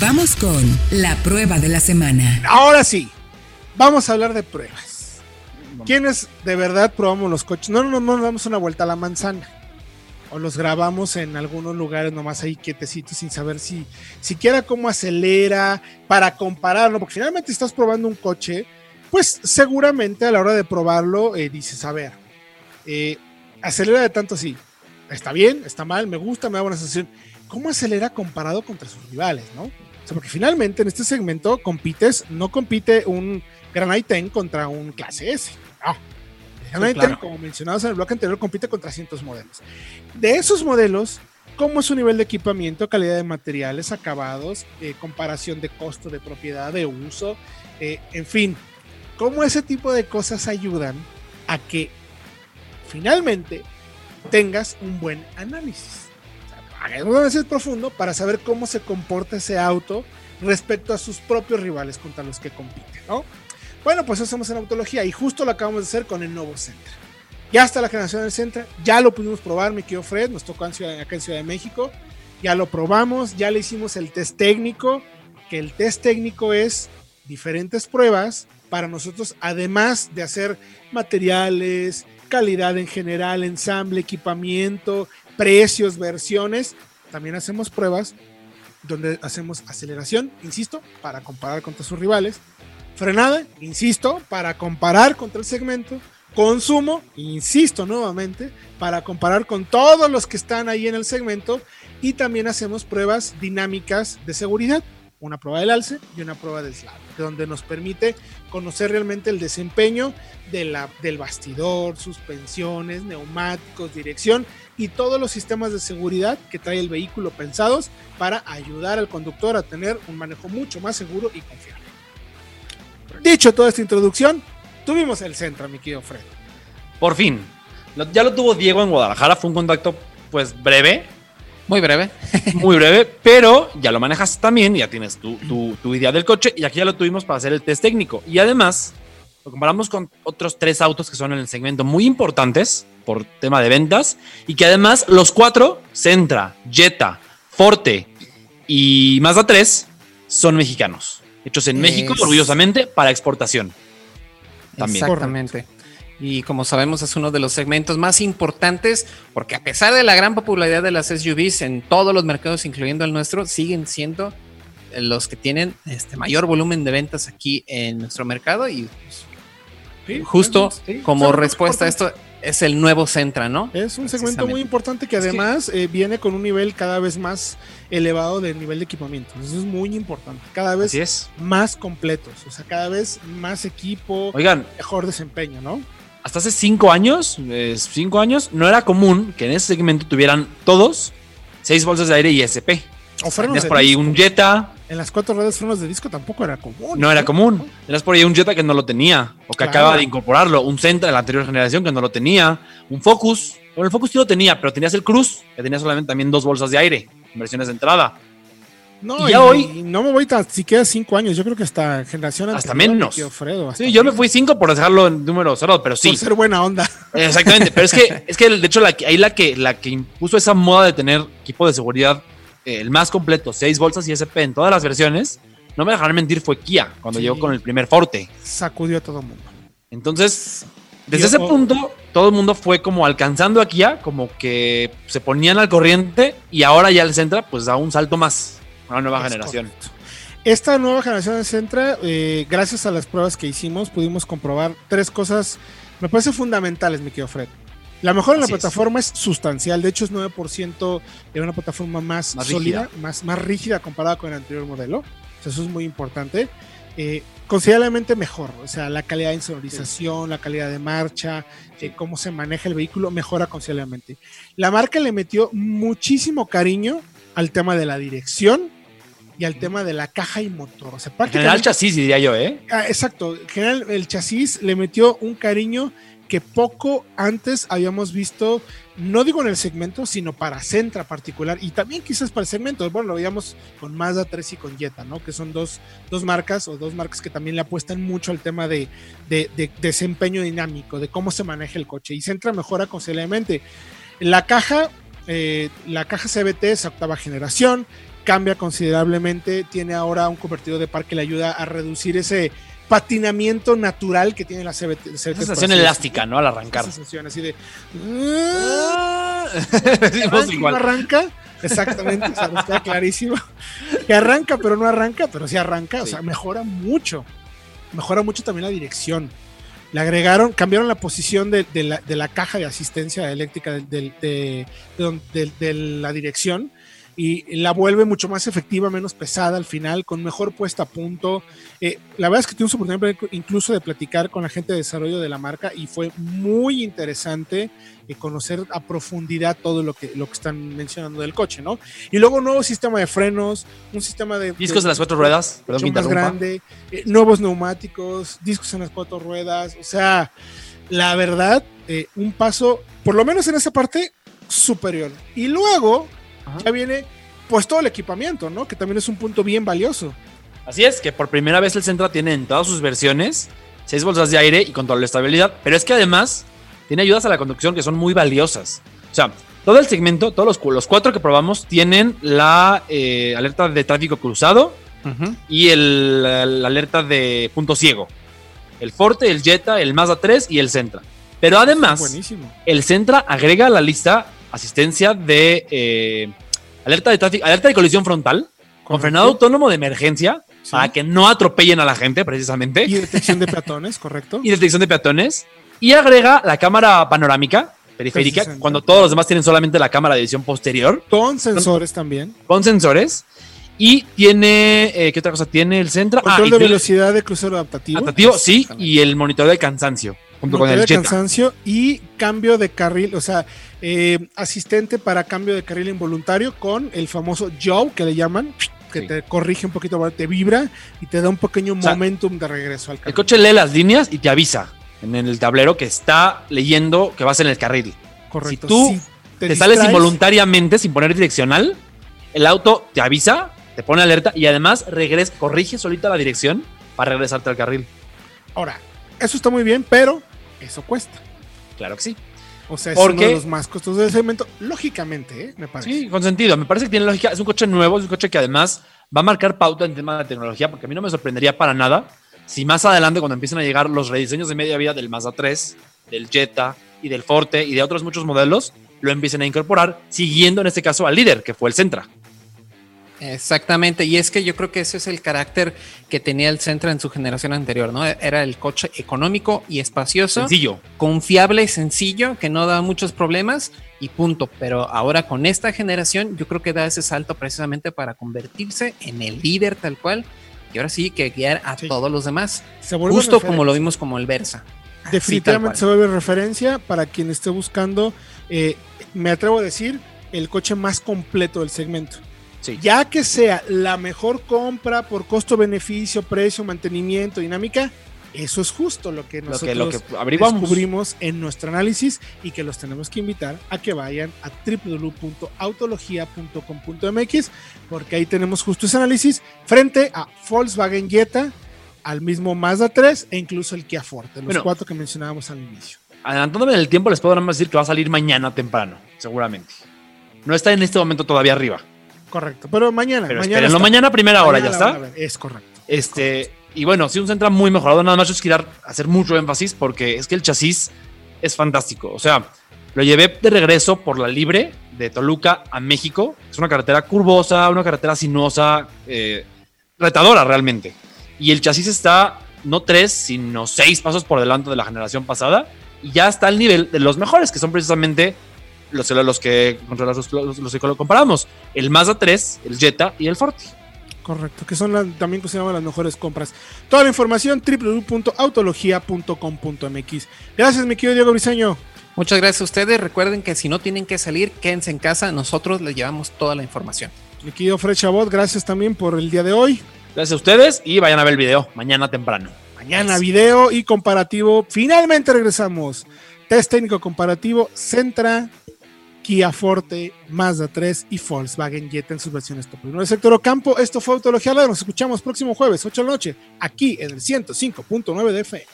Vamos con la prueba de la semana. Ahora sí, vamos a hablar de pruebas. ¿Quiénes de verdad probamos los coches? No, no, no, nos damos una vuelta a la manzana. O los grabamos en algunos lugares nomás ahí quietecitos sin saber si siquiera cómo acelera para compararlo. Porque finalmente estás probando un coche, pues seguramente a la hora de probarlo eh, dices, a ver, eh, acelera de tanto así. Está bien, está mal, me gusta, me da buena sensación. ¿Cómo acelera comparado contra sus rivales, no? Sea, porque finalmente en este segmento compites, no compite un Gran i10 contra un clase S. No. El Gran Sí, claro. como mencionados en el bloque anterior, compite contra cientos modelos. De esos modelos, ¿cómo es su nivel de equipamiento, calidad de materiales, acabados, eh, comparación de costo de propiedad, de uso, eh, en fin, cómo ese tipo de cosas ayudan a que finalmente tengas un buen análisis. Hagas un análisis profundo para saber cómo se comporta ese auto respecto a sus propios rivales contra los que compite, ¿no? Bueno, pues eso hacemos en autología y justo lo acabamos de hacer con el nuevo Sentra. Ya está la generación del Sentra, ya lo pudimos probar, mi querido Fred, nos tocó en Ciudad- acá en Ciudad de México, ya lo probamos, ya le hicimos el test técnico, que el test técnico es diferentes pruebas para nosotros, además de hacer materiales, calidad en general, ensamble, equipamiento, precios, versiones, también hacemos pruebas donde hacemos aceleración, insisto, para comparar contra sus rivales, frenada, insisto, para comparar contra el segmento, consumo, insisto nuevamente, para comparar con todos los que están ahí en el segmento. Y también hacemos pruebas dinámicas de seguridad, una prueba del alce y una prueba del slalom, donde nos permite conocer realmente el desempeño de la, del bastidor, suspensiones, neumáticos, dirección y todos los sistemas de seguridad que trae el vehículo pensados para ayudar al conductor a tener un manejo mucho más seguro y confiable. Dicho toda esta introducción, tuvimos el centro, mi querido Fred. Por fin. Ya lo tuvo Diego en Guadalajara. Fue un contacto, pues, breve. Muy breve. Muy breve. pero ya lo manejas también. Ya tienes tu, tu- tu idea del coche. Y aquí ya lo tuvimos para hacer el test técnico. Y además, lo comparamos con otros tres autos que son en el segmento muy importantes por tema de ventas. Y que además los cuatro, Sentra, Jetta, Forte y Mazda 3, son mexicanos. Hechos en México, Es- orgullosamente, para exportación. También. Exactamente. Y como sabemos es uno de los segmentos más importantes porque a pesar de la gran popularidad de las SUVs en todos los mercados, incluyendo el nuestro, siguen siendo los que tienen este mayor volumen de ventas aquí en nuestro mercado y pues, Sí, justo sí, como respuesta a esto es el nuevo Centra, ¿no? Es un segmento muy importante que además eh, viene con un nivel cada vez más elevado de nivel de equipamiento. Eso es muy importante. Cada vez es. más completos. O sea, cada vez más equipo, Oigan, mejor desempeño, ¿no? Hasta hace cinco años, eh, cinco años, no era común que en ese segmento tuvieran todos seis bolsas de aire y SP. O frenos Tenías de por ahí disco. un Jetta, En las cuatro redes frenos de disco tampoco era común. no era común. Tenías por ahí un Jetta que no lo tenía, o que Claro. acaba de incorporarlo. Un Sentra de la anterior generación que no lo tenía. Un Focus. Bueno, el Focus sí lo tenía, pero tenías el Cruz, que tenía solamente también dos bolsas de aire, en versiones de entrada. No, Y ya hoy- no me voy tan siquiera cinco años. Yo creo que hasta generación Hasta menos. hasta Sí, yo me fui cinco por dejarlo en número cero, pero sí. Por ser buena onda. Exactamente, pero es que, es que de hecho la, ahí la que, la que impuso esa moda de tener equipo de seguridad eh, el más completo, seis bolsas y SP en todas las versiones, no me dejarán mentir, fue Kia cuando Sí. llegó con el primer Forte. Sacudió a todo el mundo. Entonces, desde Yo- ese punto, todo el mundo fue como alcanzando a Kia, como que se ponían al corriente y ahora ya el Sentra pues da un salto más, una nueva Es generación. correcto. Esta nueva generación de Centra, eh, gracias a las pruebas que hicimos, pudimos comprobar tres cosas, me parece fundamentales, mi querido Fred. La mejora en la Así es. plataforma es. sustancial, de hecho es 9% de una plataforma más, Más sólida, rígida. más, más rígida comparada con el anterior modelo. O sea, eso es muy importante. Eh, considerablemente mejor, o sea, la calidad de insonorización, la calidad de marcha, eh, cómo se maneja el vehículo, mejora considerablemente. La marca le metió muchísimo cariño al tema de la dirección y al tema de la caja y motor. O sea, En general prácticamente chasis diría yo, ¿eh? Ah, exacto. En general, el chasis le metió un cariño que poco antes habíamos visto, no digo en el segmento, sino para Centra particular y también quizás para el segmento. Bueno, lo veíamos con Mazda 3 y con Jetta, ¿no? Que son dos, dos marcas o dos marcas que también le apuestan mucho al tema de, de- de desempeño dinámico, de cómo se maneja el coche. Y Centra mejora considerablemente. La caja, eh, la caja CBT es octava generación, cambia considerablemente, tiene ahora un convertidor de par que le ayuda a reducir ese patinamiento natural que tiene la CBT. Sensación elástica, ¿no? Al arrancar. Esa sensación así de... Ah. Decimos no igual. arranca. Exactamente, o sea, nos queda clarísimo. Que arranca, pero no arranca, pero sí arranca. O sea, mejora mucho. Mejora mucho también la dirección. Le agregaron, cambiaron la posición de, de la, de la caja de asistencia eléctrica de- de la dirección y la vuelve mucho más efectiva, menos pesada al final, con mejor puesta a punto. Eh, la verdad es que tuvimos oportunidad incluso de platicar con la gente de desarrollo de la marca y fue muy interesante eh, conocer a profundidad todo lo que, lo que están mencionando del coche, ¿no? Y luego nuevo sistema de frenos, un sistema de... Discos de las cuatro ruedas, perdón mucho más grande, eh, nuevos neumáticos, discos en las cuatro ruedas, o sea, la verdad, eh, un paso, por lo menos en esa parte, superior. Y luego Ajá. ya viene pues todo el equipamiento, ¿no? Que también es un punto bien valioso. Así es, que por primera vez el Sentra tiene en todas sus versiones seis bolsas de aire y control de estabilidad, pero es que además tiene ayudas a la conducción que son muy valiosas. O sea, todo el segmento, todos los, los cuatro que probamos tienen la eh, alerta de tráfico cruzado y el, la alerta de punto ciego. El Forte, el Jetta, el Mazda 3 y el Sentra. Pero además, Buenísimo. el Sentra agrega a la lista asistencia de eh, alerta de tráfico, alerta de colisión frontal con frenado autónomo de emergencia Sí. para que no atropellen a la gente precisamente Y y, detección de peatones, correcto. detección de peatones y agrega la cámara panorámica periférica 360. cuando todos los demás tienen solamente la cámara de visión posterior Con sensores también. con sensores y tiene eh, qué otra cosa tiene el Sentra Control y de velocidad de crucero adaptativo. adaptativo sí Exactamente. y el monitor de cansancio junto con el cansancio y cambio de carril, o sea, eh, asistente para cambio de carril involuntario con el famoso Joe que le llaman, que Sí. te corrige un poquito, te vibra y te da un pequeño sea, momentum de regreso al El carril. coche lee las líneas y te avisa en el tablero que está leyendo que vas en el carril. Correcto. si tú Te, sales involuntariamente sin poner direccional, el auto te avisa, te pone alerta y además regresa, corrige solita la dirección para regresarte al carril. Ahora, eso está muy bien, pero eso cuesta. Claro que sí. O sea, es ¿Por uno de los más costosos del segmento, lógicamente, ¿eh? me parece. Sí, con sentido. Me parece que tiene lógica. Es un coche nuevo, es un coche que además va a marcar pauta en tema de tecnología, porque a mí no me sorprendería para nada si más adelante, cuando empiecen a llegar los rediseños de media vida del Mazda 3, del Jetta y del Forte y de otros muchos modelos, lo empiecen a incorporar, siguiendo en este caso al líder, que fue el Sentra. Exactamente, y es que yo creo que ese es el carácter que tenía el Sentra en su generación anterior, ¿no? Era el coche económico y espacioso, Sencillo. confiable, sencillo, que no da muchos problemas y punto. Pero ahora con esta generación, yo creo que da ese salto precisamente para convertirse en el líder tal cual y ahora sí que guiar a Sí. todos los demás, Se vuelve justo como lo vimos como el Versa. Así, Definitivamente se vuelve referencia para quien esté buscando, eh, me atrevo a decir, el coche más completo del segmento. Sí. Ya que sea la mejor compra por costo-beneficio, precio, mantenimiento, dinámica, eso es justo lo que Lo nosotros que, lo que descubrimos en nuestro análisis y que los tenemos que invitar a que vayan a www.autologia.com.mx porque ahí tenemos justo ese análisis frente a Volkswagen Jetta, al mismo Mazda 3 e incluso el Kia Forte, los Bueno. cuatro que mencionábamos al inicio. Adelantándome en el tiempo, les puedo nada más decir que va a salir mañana temprano, seguramente. No está en este momento todavía arriba. Correcto, pero mañana. Pero mañana está. mañana primera hora, ya Mañana está. Es correcto. Este, y bueno, sí, un Sentra muy mejorado. Nada más yo quiero hacer mucho énfasis porque es que el chasis es fantástico. O sea, lo llevé de regreso por la libre de Toluca a México. Es una carretera curvosa, una carretera sinuosa, eh, retadora realmente. Y el chasis está no tres, sino seis pasos por delante de la generación pasada. Y ya está al nivel de los mejores, que son precisamente los, los que contra los, los- los que lo comparamos. El Mazda 3, el Jetta y el Forte. Correcto, que son también consideradas las mejores compras. Toda la información www.autologia.com.mx. Gracias, mi querido Diego Briseño. Muchas gracias a ustedes. Recuerden que si no tienen que salir, quédense en casa. Nosotros les llevamos toda la información. Mi querido Fred Chabot, gracias también por el día de hoy. Gracias a ustedes y vayan a ver el video mañana temprano. Mañana video y comparativo. Finalmente regresamos. Test técnico comparativo Centra, Kia Forte, Mazda 3 y Volkswagen Jetta en sus versiones top 1 de sector Ocampo. Esto fue Autología Live. Nos escuchamos próximo jueves, 8 de la noche, aquí en el 105.9 de FM.